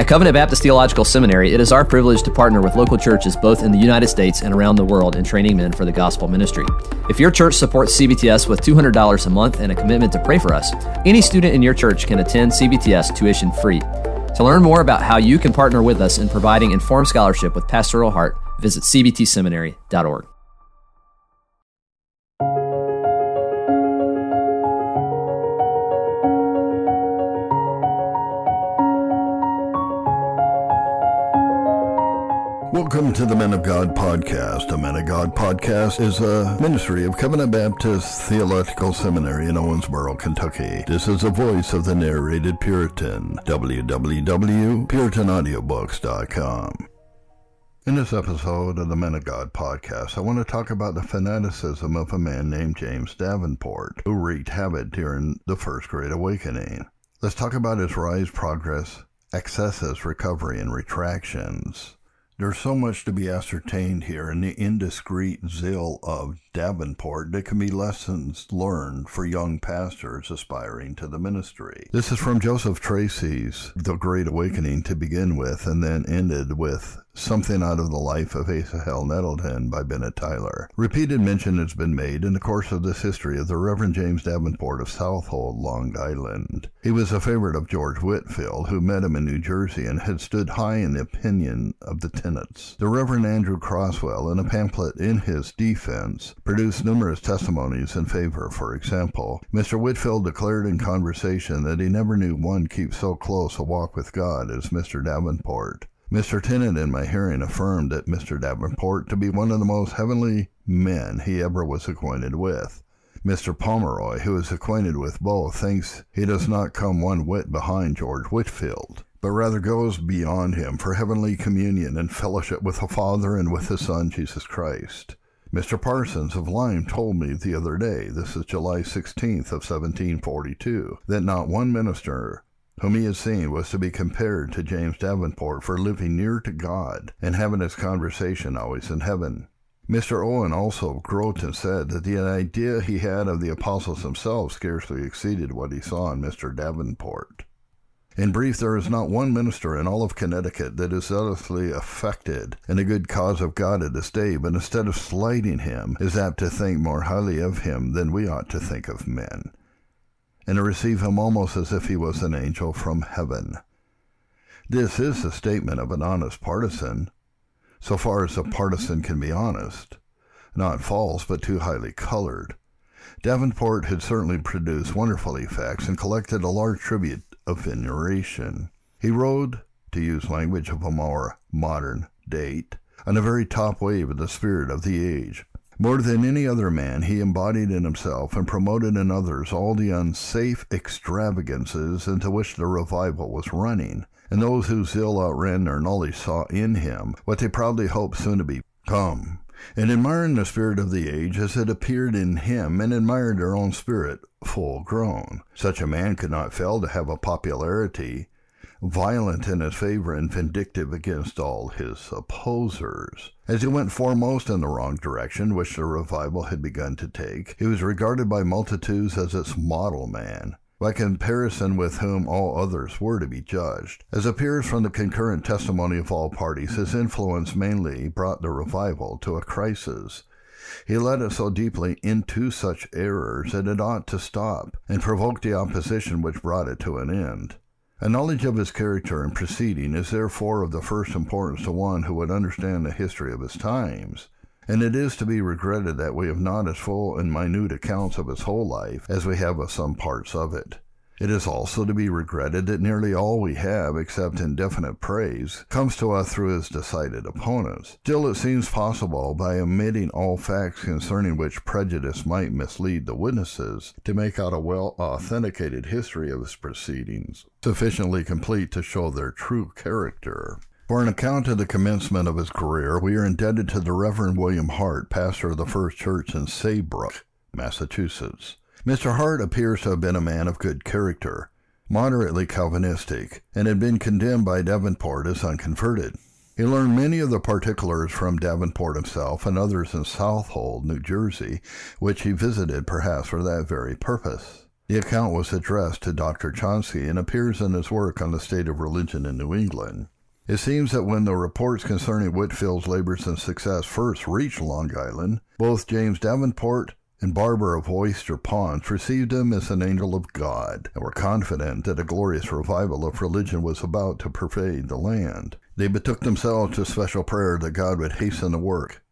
At Covenant Baptist Theological Seminary, it is our privilege to partner with local churches both in the United States and around the world in training men for the gospel ministry. If your church supports CBTS with $200 a month and a commitment to pray for us, any student in your church can attend CBTS tuition free. To learn more about how you can partner with us in providing informed scholarship with pastoral heart, visit cbtseminary.org. Welcome to the Men of God podcast. The Men of God podcast is a ministry of Covenant Baptist Theological Seminary in Owensboro, Kentucky. This is the voice of the narrated Puritan. www.puritanaudiobooks.com. In this episode of the Men of God podcast, I want to talk about the fanaticism of a man named James Davenport, who wreaked havoc during the First Great Awakening. Let's talk about his rise, progress, excesses, recovery, and retractions. There's so much to be ascertained here in the indiscreet zeal of Davenport that can be lessons learned for young pastors aspiring to the ministry. This is from Joseph Tracy's The Great Awakening to begin with, and then ended with Something Out of the Life of Asahel Nettleton by Bennett Tyler. Repeated mention has been made in the course of this history of the Reverend James Davenport of Southold, Long Island. He was a favorite of George Whitefield, who met him in New Jersey and had stood high in the opinion of the Tennents. The Reverend Andrew Croswell, in a pamphlet in his defense, produced numerous testimonies in favor. For example, Mr. Whitefield declared in conversation that he never knew one keep so close a walk with God as Mr. Davenport. Mr. Tennent, in my hearing, affirmed that Mr. Davenport to be one of the most heavenly men he ever was acquainted with. Mr. Pomeroy, who is acquainted with both, thinks he does not come one whit behind George Whitefield, but rather goes beyond him for heavenly communion and fellowship with the Father and with the Son, Jesus Christ. Mr. Parsons of Lyme told me the other day, this is July 16th of 1742, that not one minister whom he had seen was to be compared to James Davenport for living near to God and having his conversation always in heaven. Mr. Owen also wrote and said that the idea he had of the apostles themselves scarcely exceeded what he saw in Mr. Davenport. In brief, there is not one minister in all of Connecticut that is zealously affected in the good cause of God at this day, but instead of slighting him, is apt to think more highly of him than we ought to think of men and to receive him almost as if he was an angel from heaven. This is the statement of an honest partisan, so far as a partisan can be honest, not false, but too highly colored. Davenport had certainly produced wonderful effects and collected a large tribute of veneration. He rode, to use language of a more modern date, on the very top wave of the spirit of the age. More than any other man, he embodied in himself and promoted in others all the unsafe extravagances into which the revival was running, and those whose zeal outran their knowledge saw in him what they proudly hoped soon to become, and admiring the spirit of the age as it appeared in him, and admired their own spirit full grown. Such a man could not fail to have a popularity violent in his favor and vindictive against all his opposers. As he went foremost in the wrong direction, which the revival had begun to take, he was regarded by multitudes as its model man, by comparison with whom all others were to be judged. As appears from the concurrent testimony of all parties, his influence mainly brought the revival to a crisis. He led it so deeply into such errors that it ought to stop, and provoked the opposition which brought it to an end. A knowledge of his character and proceeding is therefore of the first importance to one who would understand the history of his times, and it is to be regretted that we have not as full and minute accounts of his whole life as we have of some parts of it. It is also to be regretted that nearly all we have, except indefinite praise, comes to us through his decided opponents. Still, it seems possible, by omitting all facts concerning which prejudice might mislead the witnesses, to make out a well authenticated history of his proceedings, sufficiently complete to show their true character. For an account of the commencement of his career, we are indebted to the Reverend William Hart, pastor of the First Church in Saybrook, Massachusetts. Mr. Hart appears to have been a man of good character, moderately Calvinistic, and had been condemned by Davenport as unconverted. He learned many of the particulars from Davenport himself and others in Southold, New Jersey, which he visited perhaps for that very purpose. The account was addressed to Dr. Chauncy and appears in his work on the state of religion in New England. It seems that when the reports concerning Whitefield's labors and success first reached Long Island, both James Davenport and Barber of Oyster Ponds received him as an angel of God and were confident that a glorious revival of religion was about to pervade the land. They betook themselves to special prayer that God would hasten the work,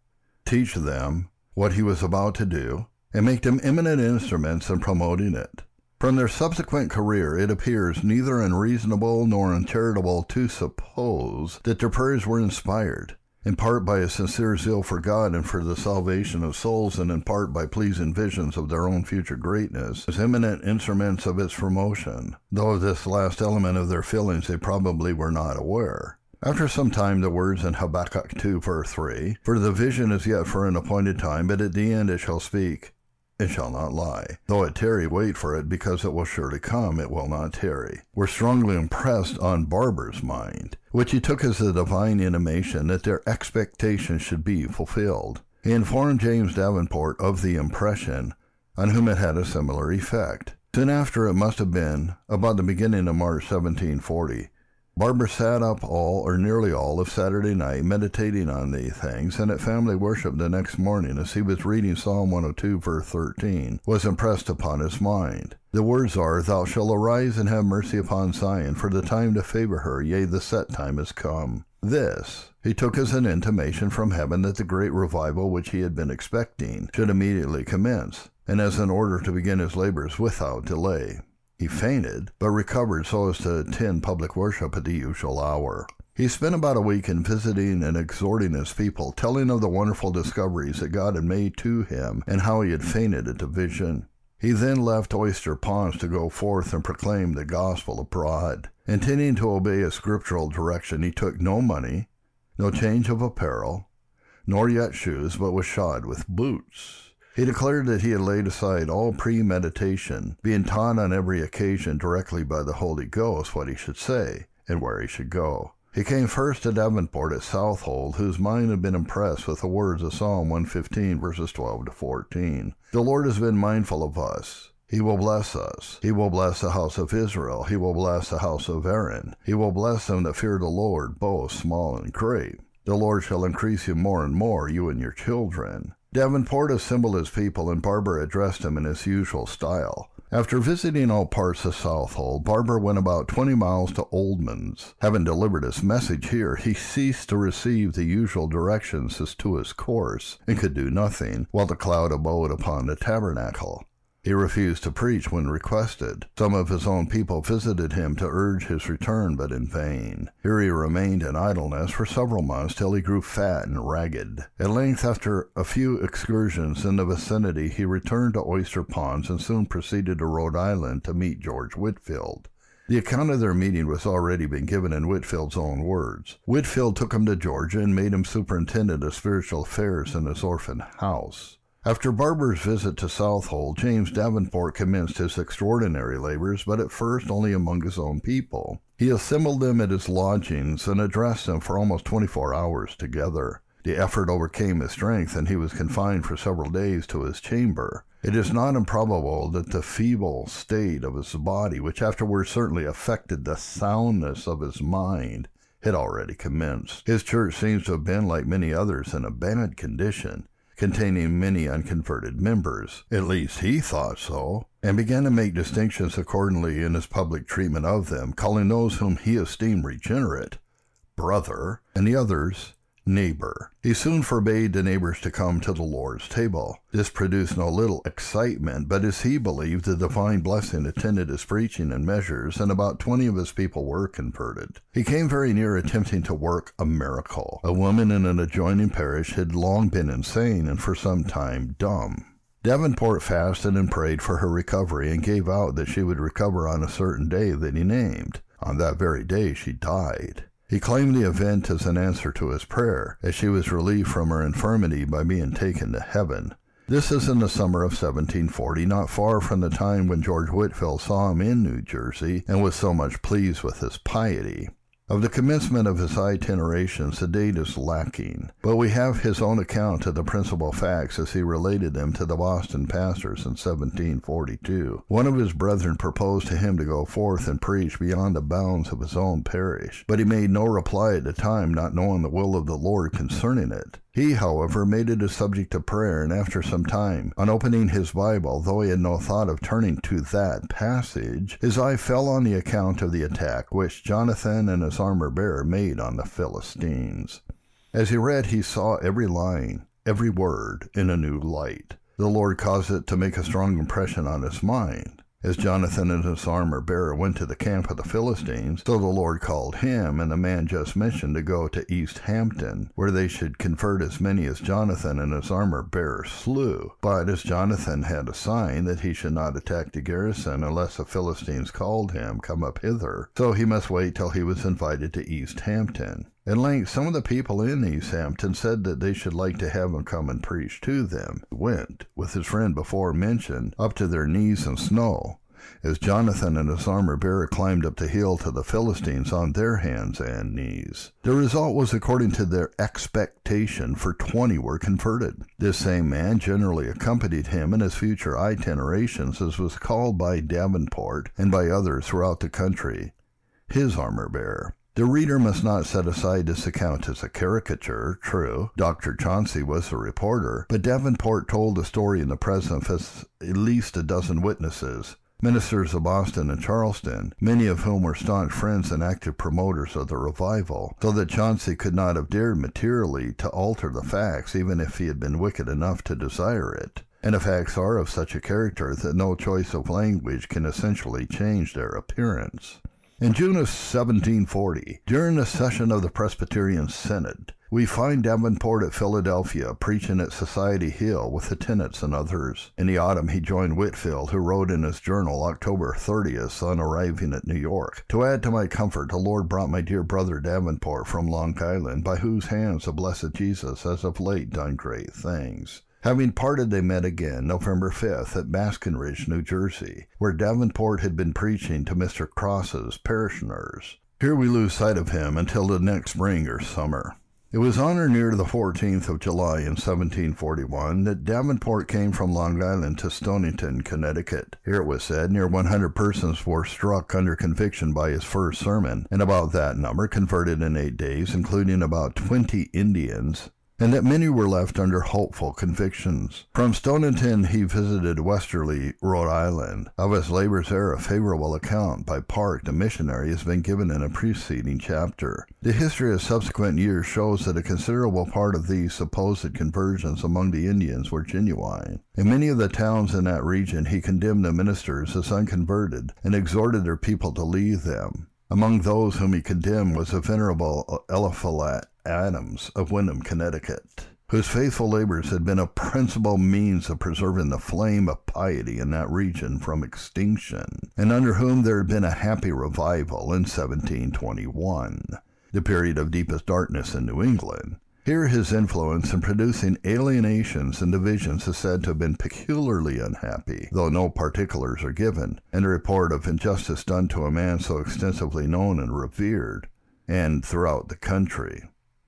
teach them what he was about to do, and make them eminent instruments in promoting it. From their subsequent career, it appears neither unreasonable nor uncharitable to suppose that their prayers were inspired in part by a sincere zeal for God and for the salvation of souls, and in part by pleasing visions of their own future greatness, as eminent instruments of its promotion, though of this last element of their feelings they probably were not aware. After some time, the words in Habakkuk 2, verse 3 For the vision is yet for an appointed time, but at the end it shall speak it shall not lie. Though it tarry, wait for it, because it will surely come, it will not tarry. Were strongly impressed on Barber's mind, which he took as a divine intimation that their expectation should be fulfilled. He informed James Davenport of the impression, on whom it had a similar effect. Soon after, it must have been about the beginning of March 1740, Barber sat up all or nearly all of Saturday night meditating on these things, and at family worship the next morning, as he was reading Psalm 102, verse 13, was impressed upon his mind. The words are, Thou shalt arise and have mercy upon Zion, for the time to favor her, yea, the set time is come. This he took as an intimation from heaven that the great revival which he had been expecting should immediately commence, and as an order to begin his labors without delay. He fainted, but recovered so as to attend public worship at the usual hour. He spent about a week in visiting and exhorting his people, telling of the wonderful discoveries that God had made to him and how he had fainted at the vision. He then left Oyster Ponds to go forth and proclaim the gospel abroad. Intending to obey a scriptural direction, he took no money, no change of apparel, nor yet shoes, but was shod with boots. He declared that he had laid aside all premeditation, being taught on every occasion directly by the Holy Ghost what he should say and where he should go. He came first to Davenport at Southold, whose mind had been impressed with the words of Psalm 115, verses 12 to 14. The Lord has been mindful of us. He will bless us. He will bless the house of Israel. He will bless the house of Aaron. He will bless them that fear the Lord, both small and great. The Lord shall increase you more and more, you and your children. Davenport assembled his people, and Barber addressed him in his usual style. After visiting all parts of Southold, Barber went about twenty miles to Oldman's. Having delivered his message here, he ceased to receive the usual directions as to his course, and could do nothing, while the cloud abode upon the tabernacle. He refused to preach when requested. Some of his own people visited him to urge his return, but in vain. Here he remained in idleness for several months till he grew fat and ragged. At length, after a few excursions in the vicinity, he returned to Oyster Ponds and soon proceeded to Rhode Island to meet George Whitefield. The account of their meeting has already been given in Whitefield's own words. Whitefield took him to Georgia and made him superintendent of spiritual affairs in his orphan house. After Barber's visit to Southold, James Davenport commenced his extraordinary labors, but at first only among his own people. He assembled them at his lodgings and addressed them for almost twenty-four hours together. The effort overcame his strength, and he was confined for several days to his chamber. It is not improbable that the feeble state of his body, which afterwards certainly affected the soundness of his mind, had already commenced. His church seems to have been, like many others, in a bad condition containing many unconverted members. At least he thought so, and began to make distinctions accordingly in his public treatment of them, calling those whom he esteemed regenerate brother, and the others neighbor. He soon forbade the neighbors to come to the Lord's table. This produced no little excitement, but as he believed, the divine blessing attended his preaching and measures, and about twenty of his people were converted. He came very near attempting to work a miracle. A woman in an adjoining parish had long been insane and for some time dumb. Davenport fasted and prayed for her recovery and gave out that she would recover on a certain day that he named. On that very day she died. He claimed the event as an answer to his prayer, as she was relieved from her infirmity by being taken to heaven. This is in the summer of 1740, not far from the time when George Whitefield saw him in New Jersey and was so much pleased with his piety. Of the commencement of his itinerations, the date is lacking, but we have his own account of the principal facts as he related them to the Boston pastors in 1742. One of his brethren proposed to him to go forth and preach beyond the bounds of his own parish, but he made no reply at the time, not knowing the will of the Lord concerning it. He, however, made it a subject of prayer, and after some time, on opening his Bible, though he had no thought of turning to that passage, his eye fell on the account of the attack which Jonathan and his armor bearer made on the Philistines. As he read, he saw every line, every word, in a new light. The Lord caused it to make a strong impression on his mind. As Jonathan and his armor bearer went to the camp of the Philistines, so the Lord called him and the man just mentioned to go to East Hampton, where they should convert as many as Jonathan and his armor bearer slew. But as Jonathan had a sign that he should not attack the garrison unless the Philistines called him, Come up hither, so he must wait till he was invited to East Hampton. At length, some of the people in East Hampton said that they should like to have him come and preach to them. He went, with his friend before mentioned, up to their knees in snow, as Jonathan and his armor bearer climbed up the hill to the Philistines on their hands and knees. The result was according to their expectation, for twenty were converted. This same man generally accompanied him in his future itinerations, as was called by Davenport and by others throughout the country, his armor bearer. The reader must not set aside this account as a caricature. True, Dr. Chauncy was the reporter, but Davenport told the story in the presence of at least a dozen witnesses. Ministers of Boston and Charlestown, many of whom were staunch friends and active promoters of the revival, so that Chauncy could not have dared materially to alter the facts even if he had been wicked enough to desire it. And the facts are of such a character that no choice of language can essentially change their appearance. In June of 1740, during the session of the Presbyterian Synod, we find Davenport at Philadelphia preaching at Society Hill with the Tennents and others. In the autumn, he joined Whitefield, who wrote in his journal October 30th on arriving at New York. To add to my comfort, the Lord brought my dear brother Davenport from Long Island, by whose hands the blessed Jesus has of late done great things. Having parted, they met again November 5th at Basking Ridge, New Jersey, where Davenport had been preaching to Mr. Cross's parishioners. Here we lose sight of him until the next spring or summer. It was on or near the 14th of July in 1741 that Davenport came from Long Island to Stonington, Connecticut. Here it was said near 100 persons were struck under conviction by his first sermon, and about that number converted in eight days, including about 20 Indians and that many were left under hopeful convictions. From Stonington he visited Westerly, Rhode Island. Of his labors there a favorable account by Park, the missionary, has been given in a preceding chapter. The history of subsequent years shows that a considerable part of these supposed conversions among the Indians were genuine. In many of the towns in that region he condemned the ministers as unconverted and exhorted their people to leave them. Among those whom he condemned was the venerable Eliphalet Adams of Windham, Connecticut, whose faithful labors had been a principal means of preserving the flame of piety in that region from extinction, and under whom there had been a happy revival in 1721, the period of deepest darkness in New England. Here his influence in producing alienations and divisions is said to have been peculiarly unhappy, though no particulars are given, and a report of injustice done to a man so extensively known and revered, and throughout the country.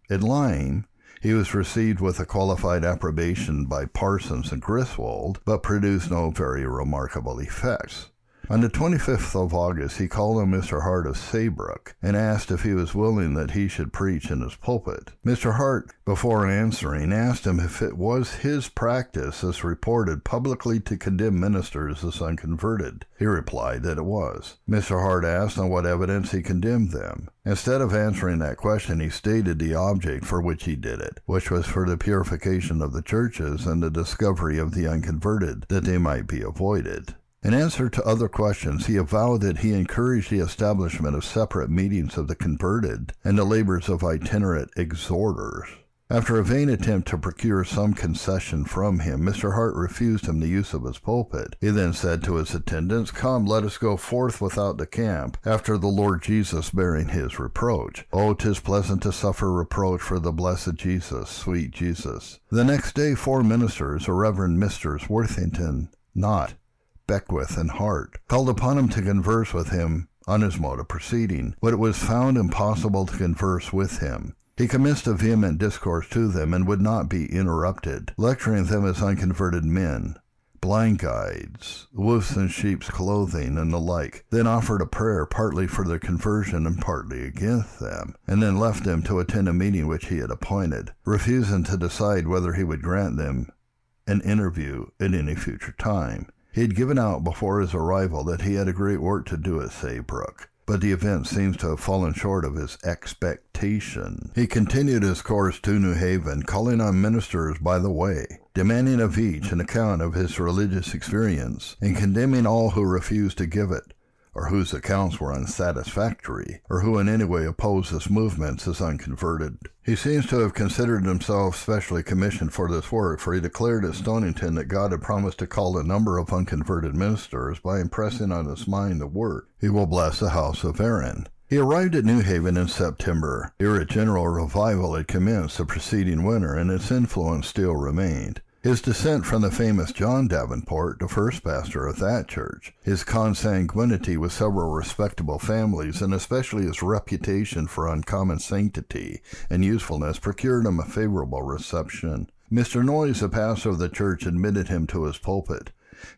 At Lyme, he was received with a qualified approbation by Parsons and Griswold, but produced no very remarkable effects. On the 25th of August, he called on Mr. Hart of Saybrook and asked if he was willing that he should preach in his pulpit. Mr. Hart, before answering, asked him if it was his practice, as reported, publicly to condemn ministers as unconverted. He replied that it was. Mr. Hart asked on what evidence he condemned them. Instead of answering that question, he stated the object for which he did it, which was for the purification of the churches and the discovery of the unconverted, that they might be avoided. In answer to other questions, he avowed that he encouraged the establishment of separate meetings of the converted and the labors of itinerant exhorters. After a vain attempt to procure some concession from him, Mr. Hart refused him the use of his pulpit. He then said to his attendants, Come, let us go forth without the camp, after the Lord Jesus bearing his reproach. Oh, 'tis pleasant to suffer reproach for the blessed Jesus, sweet Jesus. The next day, four ministers, a Reverend Misters Worthington, Nott, Beckwith and Hart, called upon him to converse with him on his mode of proceeding, but it was found impossible to converse with him. He commenced a vehement discourse to them and would not be interrupted, lecturing them as unconverted men, blind guides, wolves in sheep's clothing, and the like, then offered a prayer partly for their conversion and partly against them, and then left them to attend a meeting which he had appointed, refusing to decide whether he would grant them an interview at any future time. He had given out before his arrival that he had a great work to do at Saybrook, but the event seems to have fallen short of his expectation. He continued his course to New Haven, calling on ministers by the way, demanding of each an account of his religious experience, and condemning all who refused to give it, or whose accounts were unsatisfactory, or who in any way opposed his movements as unconverted. He seems to have considered himself specially commissioned for this work, for he declared at Stonington that God had promised to call a number of unconverted ministers by impressing on his mind the word, He will bless the house of Aaron. He arrived at New Haven in September. Here a general revival had commenced the preceding winter, and its influence still remained. His descent from the famous John Davenport, the first pastor of that church, his consanguinity with several respectable families, and especially his reputation for uncommon sanctity and usefulness, procured him a favorable reception. Mr. Noyes, the pastor of the church, admitted him to his pulpit,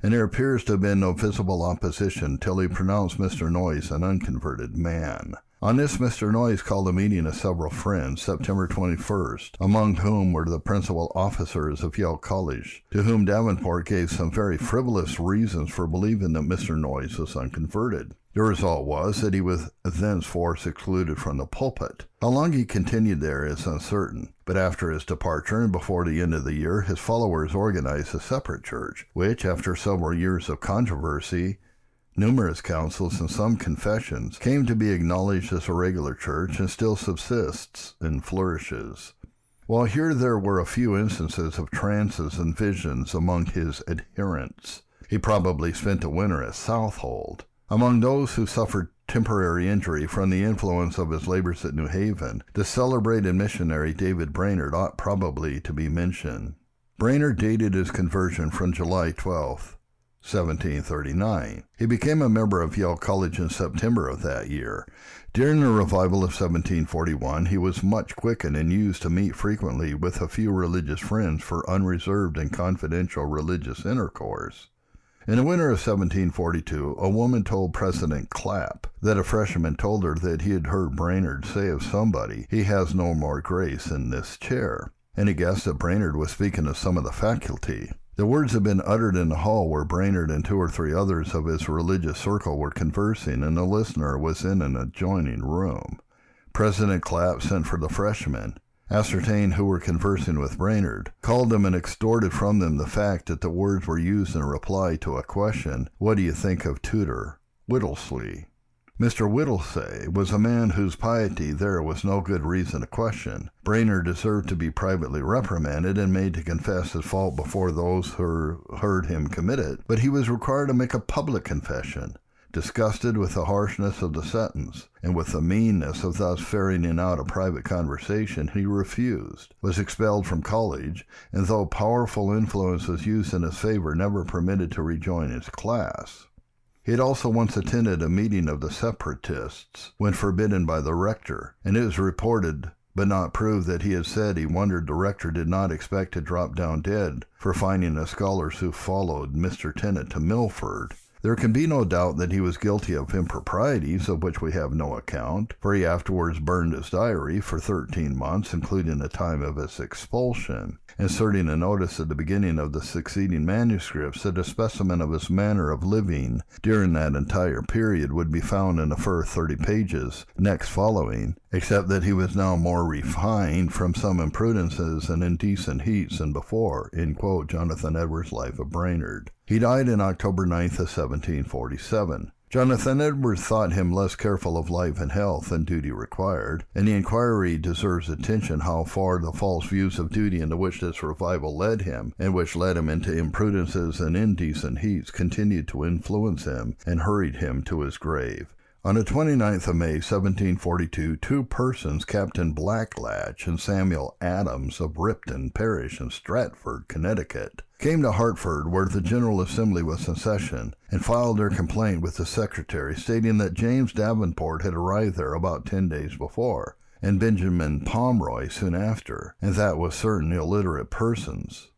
and there appears to have been no visible opposition till he pronounced Mr. Noyes an unconverted man. On this, Mr. Noyes called a meeting of several friends, September 21st, among whom were the principal officers of Yale College, to whom Davenport gave some very frivolous reasons for believing that Mr. Noyes was unconverted. The result was that he was thenceforth excluded from the pulpit. How long he continued there is uncertain, but after his departure and before the end of the year, his followers organized a separate church, which, after several years of controversy, numerous councils, and some confessions, came to be acknowledged as a regular church and still subsists and flourishes. While here there were a few instances of trances and visions among his adherents, he probably spent a winter at Southold. Among those who suffered temporary injury from the influence of his labors at New Haven, the celebrated missionary David Brainerd ought probably to be mentioned. Brainerd dated his conversion from July 12th, 1739. He became a member of Yale College in September of that year. During the revival of 1741, he was much quickened and used to meet frequently with a few religious friends for unreserved and confidential religious intercourse. In the winter of 1742, a woman told President Clap that a freshman told her that he had heard Brainerd say of somebody, he has no more grace in this chair, and he guessed that Brainerd was speaking of some of the faculty. The words had been uttered in the hall where Brainerd and two or three others of his religious circle were conversing, and the listener was in an adjoining room. President Clap sent for the freshmen, ascertained who were conversing with Brainerd, called them and extorted from them the fact that the words were used in reply to a question, What do you think of Tutor? Whittelsey. Mr. Whittelsey was a man whose piety there was no good reason to question. Brainerd deserved to be privately reprimanded and made to confess his fault before those who heard him commit it, but he was required to make a public confession. Disgusted with the harshness of the sentence, and with the meanness of thus ferreting out a private conversation, he refused, was expelled from college, and though powerful influence was used in his favor, never permitted to rejoin his class. He had also once attended a meeting of the Separatists when forbidden by the rector, and it is reported but not proved that he had said he wondered the rector did not expect to drop down dead for finding the scholars who followed Mr. Tennent to Milford. There can be no doubt that he was guilty of improprieties of which we have no account, for he afterwards burned his diary for thirteen months, including the time of his expulsion, inserting a notice at the beginning of the succeeding manuscripts that a specimen of his manner of living during that entire period would be found in the first thirty pages next following, except that he was now more refined from some imprudences and indecent heats than before, in quote Jonathan Edwards' Life of Brainerd. He died in October 9th of 1747. Jonathan Edwards thought him less careful of life and health than duty required, and the inquiry deserves attention how far the false views of duty into which this revival led him, and which led him into imprudences and indecent heats, continued to influence him and hurried him to his grave. On the 29th of May, 1742, two persons, Captain Blacklatch and Samuel Adams of Ripton Parish in Stratford, Connecticut, came to Hartford where the General Assembly was in session and filed their complaint with the Secretary stating that James Davenport had arrived there about ten days before and Benjamin Pomeroy soon after, and that with certain illiterate persons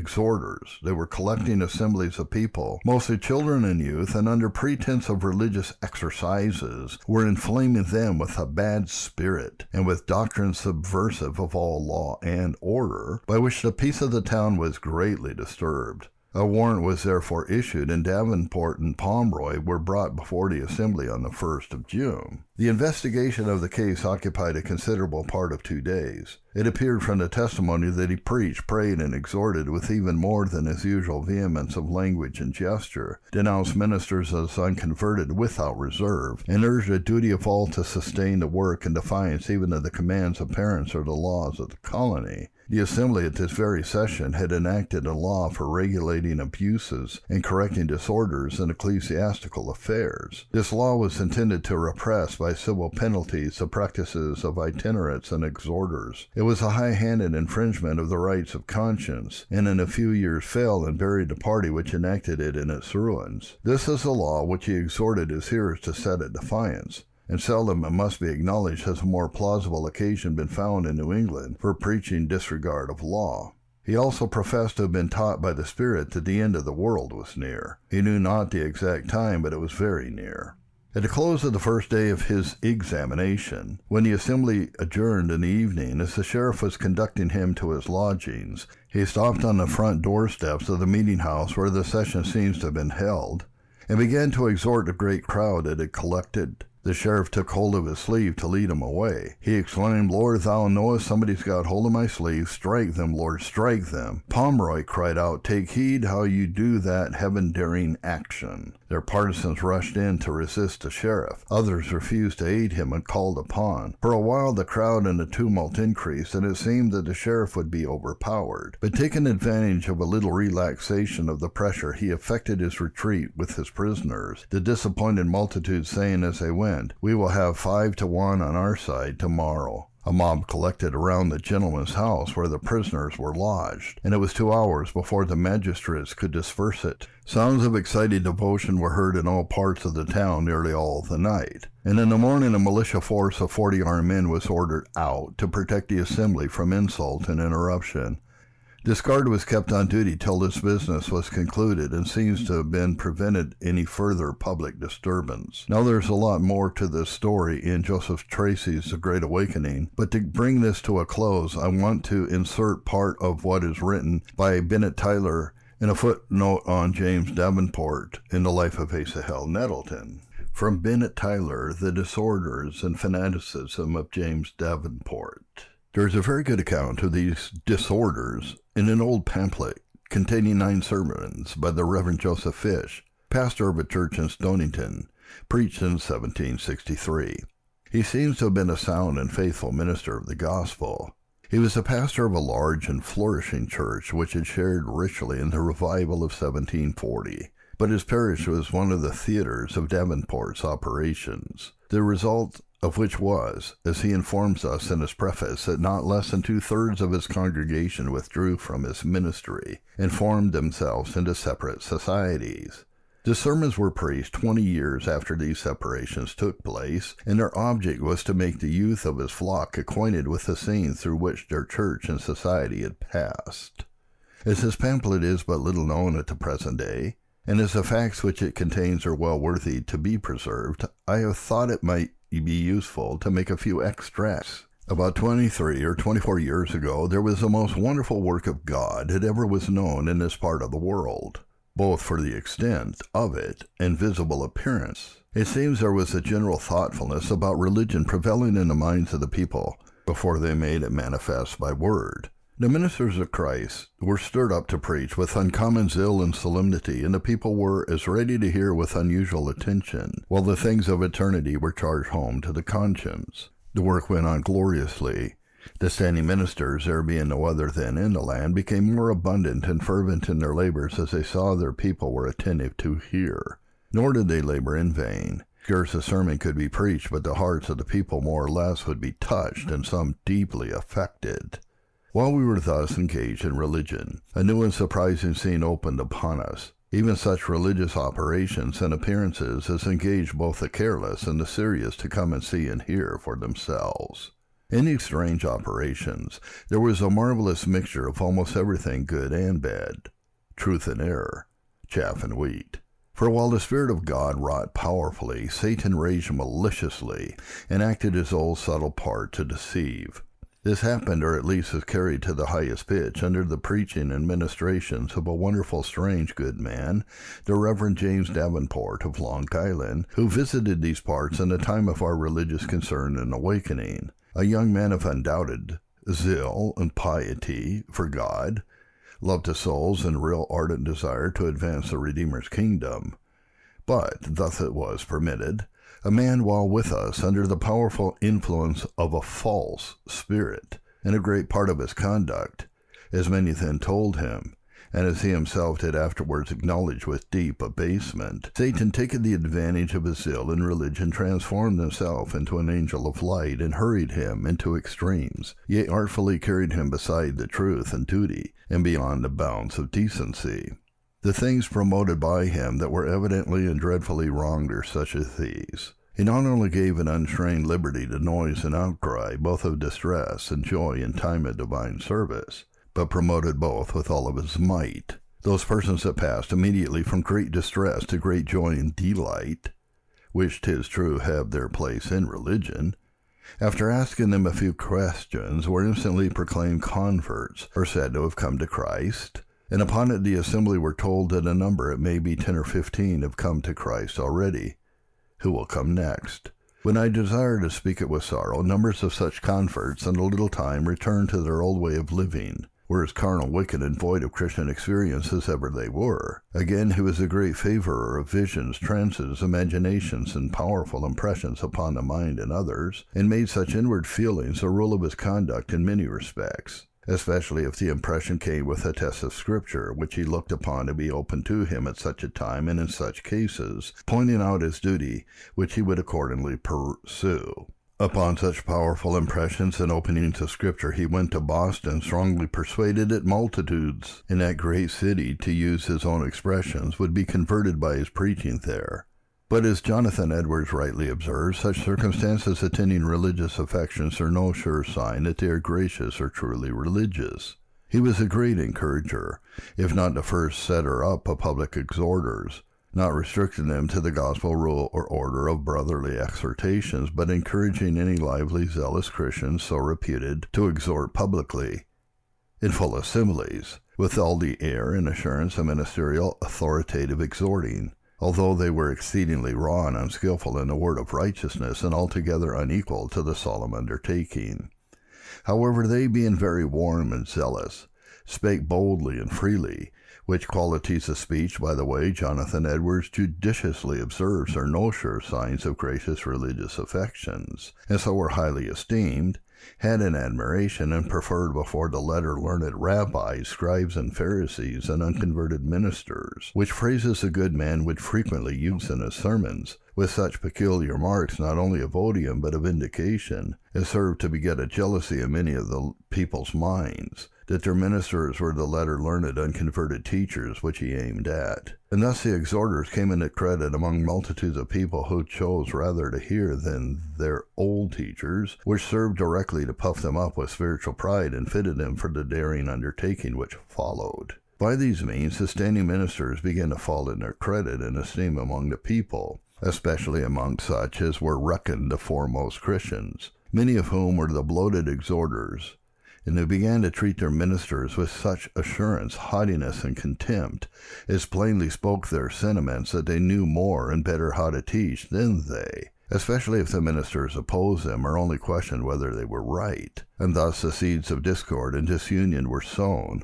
exhorters. They were collecting hmm. assemblies of people, mostly children and youth, and under pretense of religious exercises, were inflaming them with a bad spirit and with doctrines subversive of all law and order, by which the peace of the town was greatly disturbed. A warrant was therefore issued, and Davenport and Pomeroy were brought before the Assembly on the 1st of June. The investigation of the case occupied a considerable part of two days. It appeared from the testimony that he preached, prayed, and exhorted with even more than his usual vehemence of language and gesture, denounced ministers as unconverted without reserve, and urged a duty of all to sustain the work in defiance even of the commands of parents or the laws of the colony. The Assembly at this very session had enacted a law for regulating abuses and correcting disorders in ecclesiastical affairs. This law was intended to repress by civil penalties the practices of itinerants and exhorters. It was a high-handed infringement of the rights of conscience, and in a few years fell and buried the party which enacted it in its ruins. This is a law which he exhorted his hearers to set at defiance and seldom, it must be acknowledged, has a more plausible occasion been found in New England for preaching disregard of law. He also professed to have been taught by the Spirit that the end of the world was near. He knew not the exact time, but it was very near. At the close of the first day of his examination, when the assembly adjourned in the evening, as the sheriff was conducting him to his lodgings, he stopped on the front doorsteps of the meeting house where the session seems to have been held, and began to exhort the great crowd that had collected. The sheriff took hold of his sleeve to lead him away. He exclaimed, Lord, thou knowest somebody's got hold of my sleeve. Strike them, Lord, strike them. Pomeroy cried out, Take heed how you do that heaven daring action. Their partisans rushed in to resist the sheriff. Others refused to aid him and called upon. For a while the crowd and the tumult increased, and it seemed that the sheriff would be overpowered. But taking advantage of a little relaxation of the pressure, he effected his retreat with his prisoners, the disappointed multitude saying as they went, We will have five to one on our side tomorrow. A mob collected around the gentleman's house where the prisoners were lodged, and it was two hours before the magistrates could disperse it. Sounds of excited devotion were heard in all parts of the town nearly all the night, and in the morning a militia force of forty armed men was ordered out to protect the assembly from insult and interruption. This guard was kept on duty till this business was concluded and seems to have been prevented any further public disturbance. Now there's a lot more to this story in Joseph Tracy's The Great Awakening, but to bring this to a close, I want to insert part of what is written by Bennett Tyler in a footnote on James Davenport in the life of Asahel Nettleton. From Bennett Tyler, The Disorders and Fanaticism of James Davenport. There is a very good account of these disorders in an old pamphlet containing nine sermons by the Reverend Joseph Fish, pastor of a church in Stonington, preached in 1763. He seems to have been a sound and faithful minister of the gospel. He was the pastor of a large and flourishing church which had shared richly in the revival of 1740, but his parish was one of the theaters of Davenport's operations. The result of which was, as he informs us in his preface, that not less than two thirds of his congregation withdrew from his ministry and formed themselves into separate societies. The sermons were preached 20 years after these separations took place, and their object was to make the youth of his flock acquainted with the scenes through which their church and society had passed. As his pamphlet is but little known at the present day, and as the facts which it contains are well worthy to be preserved, I have thought it might be useful to make a few extracts. About 23 or 24 years ago, there was the most wonderful work of God that ever was known in this part of the world, both for the extent of it and visible appearance. It seems there was a general thoughtfulness about religion prevailing in the minds of the people before they made it manifest by word. The ministers of Christ were stirred up to preach with uncommon zeal and solemnity, and the people were as ready to hear with unusual attention, while the things of eternity were charged home to the conscience. The work went on gloriously. The standing ministers, there being no other then in the land, became more abundant and fervent in their labors as they saw their people were attentive to hear. Nor did they labor in vain. Scarce a sermon could be preached, but the hearts of the people more or less would be touched and some deeply affected. While we were thus engaged in religion, a new and surprising scene opened upon us. Even such religious operations and appearances as engaged both the careless and the serious to come and see and hear for themselves. In these strange operations, there was a marvelous mixture of almost everything good and bad, truth and error, chaff and wheat. For while the Spirit of God wrought powerfully, Satan raged maliciously and acted his old subtle part to deceive. This happened, or at least was carried to the highest pitch, under the preaching and ministrations of a wonderful, strange good man, the Reverend James Davenport of Long Island, who visited these parts in the time of our religious concern and awakening, a young man of undoubted zeal and piety for God, love to souls, and real ardent desire to advance the Redeemer's kingdom. But thus it was permitted a man while with us under the powerful influence of a false spirit, and a great part of his conduct, as many then told him, and as he himself did afterwards acknowledge with deep abasement, Satan taking the advantage of his zeal in religion transformed himself into an angel of light and hurried him into extremes, yea artfully carried him beside the truth and duty, and beyond the bounds of decency. The things promoted by him that were evidently and dreadfully wronged are such as these. He not only gave an unstrained liberty to noise and outcry, both of distress and joy in time of divine service, but promoted both with all of his might. Those persons that passed immediately from great distress to great joy and delight, which 'tis true have their place in religion, after asking them a few questions, were instantly proclaimed converts, or said to have come to Christ, and upon it the assembly were told that a number, it may be ten or fifteen, have come to Christ already. Who will come next? When I desire to speak it with sorrow, numbers of such converts in a little time return to their old way of living, were as carnal, wicked, and void of Christian experience as ever they were. Again, he was a great favorer of visions, trances, imaginations, and powerful impressions upon the mind and others, and made such inward feelings a rule of his conduct in many respects especially if the impression came with a test of Scripture, which he looked upon to be open to him at such a time and in such cases, pointing out his duty, which he would accordingly pursue. Upon such powerful impressions and openings of Scripture, he went to Boston, strongly persuaded that multitudes in that great city, to use his own expressions, would be converted by his preaching there. But as Jonathan Edwards rightly observes, such circumstances attending religious affections are no sure sign that they are gracious or truly religious. He was a great encourager, if not the first setter up of public exhorters, not restricting them to the gospel rule or order of brotherly exhortations, but encouraging any lively, zealous Christian so reputed to exhort publicly, in full assemblies, with all the air and assurance of ministerial authoritative exhorting although they were exceedingly raw and unskilful in the word of righteousness, and altogether unequal to the solemn undertaking. However, they being very warm and zealous, spake boldly and freely, which qualities of speech, by the way, Jonathan Edwards judiciously observes are no sure signs of gracious religious affections, and so were highly esteemed, had in admiration and preferred before the letter learned rabbis, scribes, and Pharisees, and unconverted ministers, which phrases a good man would frequently use in his sermons, with such peculiar marks not only of odium but of indication, as served to beget a jealousy in many of the people's minds, that their ministers were the letter learned unconverted teachers which he aimed at. And thus the exhorters came into credit among multitudes of people who chose rather to hear than their old teachers, which served directly to puff them up with spiritual pride and fitted them for the daring undertaking which followed. By these means, the standing ministers began to fall in their credit and esteem among the people, especially among such as were reckoned the foremost Christians, many of whom were the bloated exhorters, and they began to treat their ministers with such assurance, haughtiness, and contempt, as plainly spoke their sentiments that they knew more and better how to teach than they, especially if the ministers opposed them or only questioned whether they were right. And thus the seeds of discord and disunion were sown,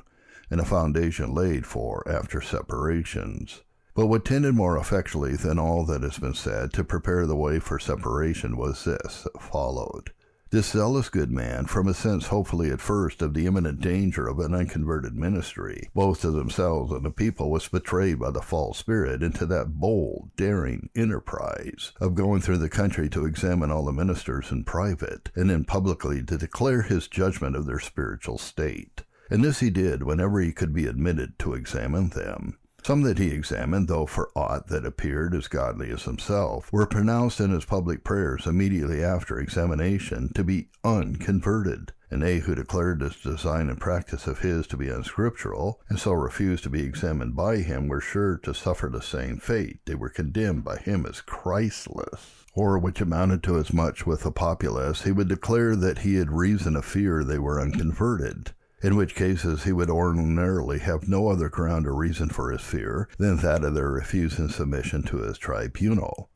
and a foundation laid for after separations. But what tended more effectually than all that has been said to prepare the way for separation was this that followed This zealous good man, from a sense hopefully at first of the imminent danger of an unconverted ministry, both to themselves and the people, was betrayed by the false spirit into that bold, daring enterprise of going through the country to examine all the ministers in private, and then publicly to declare his judgment of their spiritual state. And this he did whenever he could be admitted to examine them. Some that he examined, though for aught that appeared as godly as himself, were pronounced in his public prayers immediately after examination to be unconverted, and they who declared this design and practice of his to be unscriptural, and so refused to be examined by him, were sure to suffer the same fate. They were condemned by him as Christless. Or, which amounted to as much with the populace, he would declare that he had reason to fear they were unconverted in which cases he would ordinarily have no other ground or reason for his fear than that of their refusing submission to his tribunal.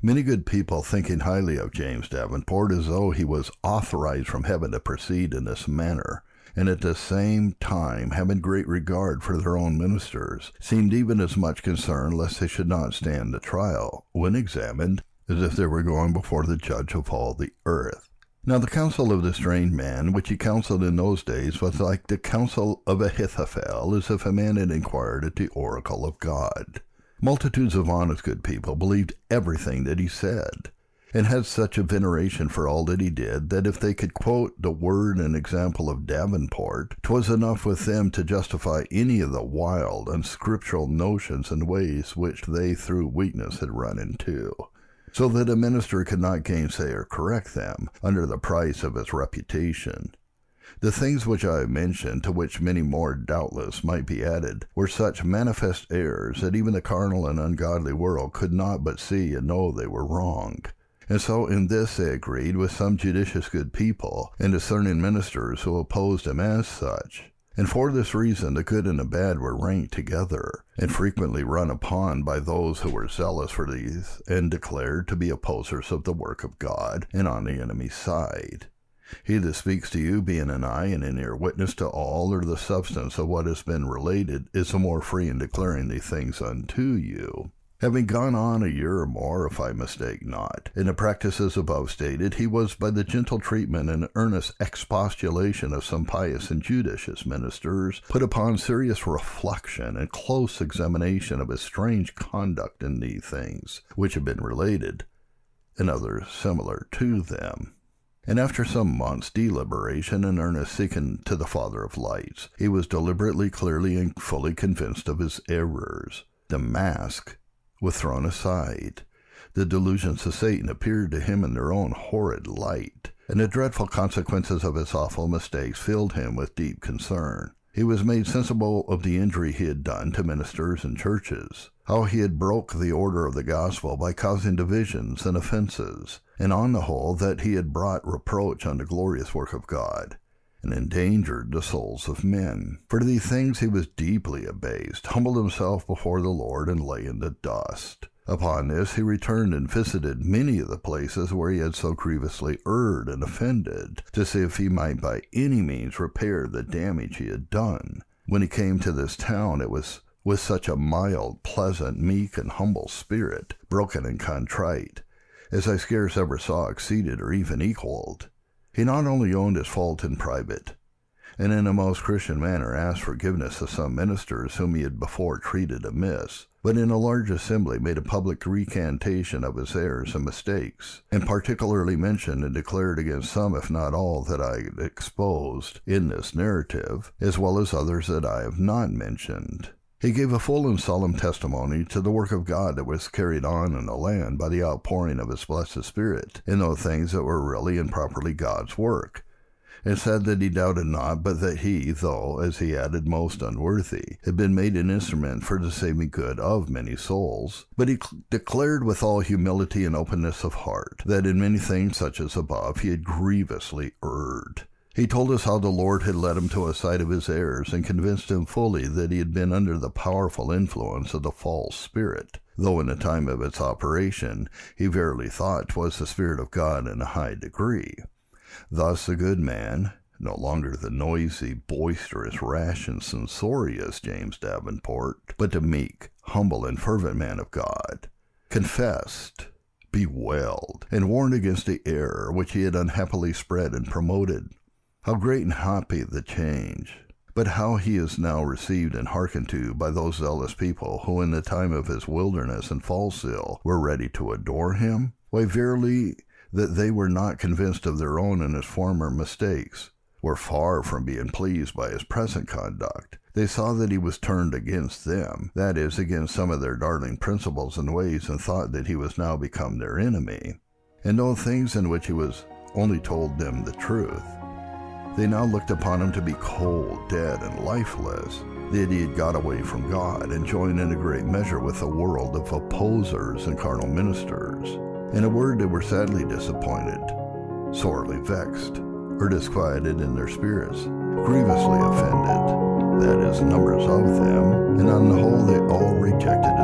Many good people thinking highly of James Davenport as though he was authorized from heaven to proceed in this manner, and at the same time having great regard for their own ministers, seemed even as much concerned lest they should not stand the trial, when examined, as if they were going before the judge of all the earth. Now the counsel of the strange man, which he counseled in those days, was like the counsel of Ahithophel, as if a man had inquired at the oracle of God. Multitudes of honest good people believed everything that he said, and had such a veneration for all that he did, that if they could quote the word and example of Davenport, 'twas enough with them to justify any of the wild, unscriptural notions and ways which they through weakness had run into so that a minister could not gainsay or correct them under the price of his reputation. The things which I have mentioned, to which many more doubtless might be added, were such manifest errors that even the carnal and ungodly world could not but see and know they were wrong. And so in this they agreed with some judicious good people and discerning ministers who opposed him as such, and for this reason the good and the bad were ranked together, and frequently run upon by those who were zealous for these, and declared to be opposers of the work of God, and on the enemy's side. He that speaks to you, being an eye and an ear witness to all, or the substance of what has been related, is the more free in declaring these things unto you. Having gone on a year or more, if I mistake not, in the practices above stated, he was by the gentle treatment and earnest expostulation of some pious and judicious ministers put upon serious reflection and close examination of his strange conduct in these things, which have been related, and others similar to them. And after some months' deliberation and earnest seeking to the Father of lights, he was deliberately, clearly, and fully convinced of his errors. The mask was thrown aside. The delusions of Satan appeared to him in their own horrid light, and the dreadful consequences of his awful mistakes filled him with deep concern. He was made sensible of the injury he had done to ministers and churches, how he had broke the order of the gospel by causing divisions and offenses, and on the whole that he had brought reproach on the glorious work of God, and endangered the souls of men. For these things he was deeply abased, humbled himself before the Lord, and lay in the dust. Upon this he returned and visited many of the places where he had so grievously erred and offended, to see if he might by any means repair the damage he had done. When he came to this town, it was with such a mild, pleasant, meek, and humble spirit, broken and contrite, as I scarce ever saw exceeded or even equaled. He not only owned his fault in private, and in a most Christian manner asked forgiveness of some ministers whom he had before treated amiss, but in a large assembly made a public recantation of his errors and mistakes, and particularly mentioned and declared against some, if not all, that I exposed in this narrative, as well as others that I have not mentioned. He gave a full and solemn testimony to the work of God that was carried on in the land by the outpouring of his blessed Spirit in those things that were really and properly God's work, and said that he doubted not but that he, though, as he added, most unworthy, had been made an instrument for the saving good of many souls. But he declared with all humility and openness of heart that in many things such as above he had grievously erred he told us how the Lord had led him to a sight of his errors and convinced him fully that he had been under the powerful influence of the false spirit, though in the time of its operation he verily thought 'twas the Spirit of God in a high degree. Thus the good man, no longer the noisy, boisterous, rash, and censorious James Davenport, but the meek, humble, and fervent man of God, confessed bewailed and warned against the error which he had unhappily spread and promoted. How great and happy the change! But how he is now received and hearkened to by those zealous people who in the time of his wilderness and false zeal were ready to adore him? Why, verily, that they were not convinced of their own and his former mistakes, were far from being pleased by his present conduct. They saw that he was turned against them, that is, against some of their darling principles and ways, and thought that he was now become their enemy. And all things in which he was only told them the truth, they now looked upon him to be cold, dead, and lifeless, that he had got away from God and joined in a great measure with a world of opposers and carnal ministers. In a word, they were sadly disappointed, sorely vexed, or disquieted in their spirits, grievously offended, that is, numbers of them, and on the whole they all rejected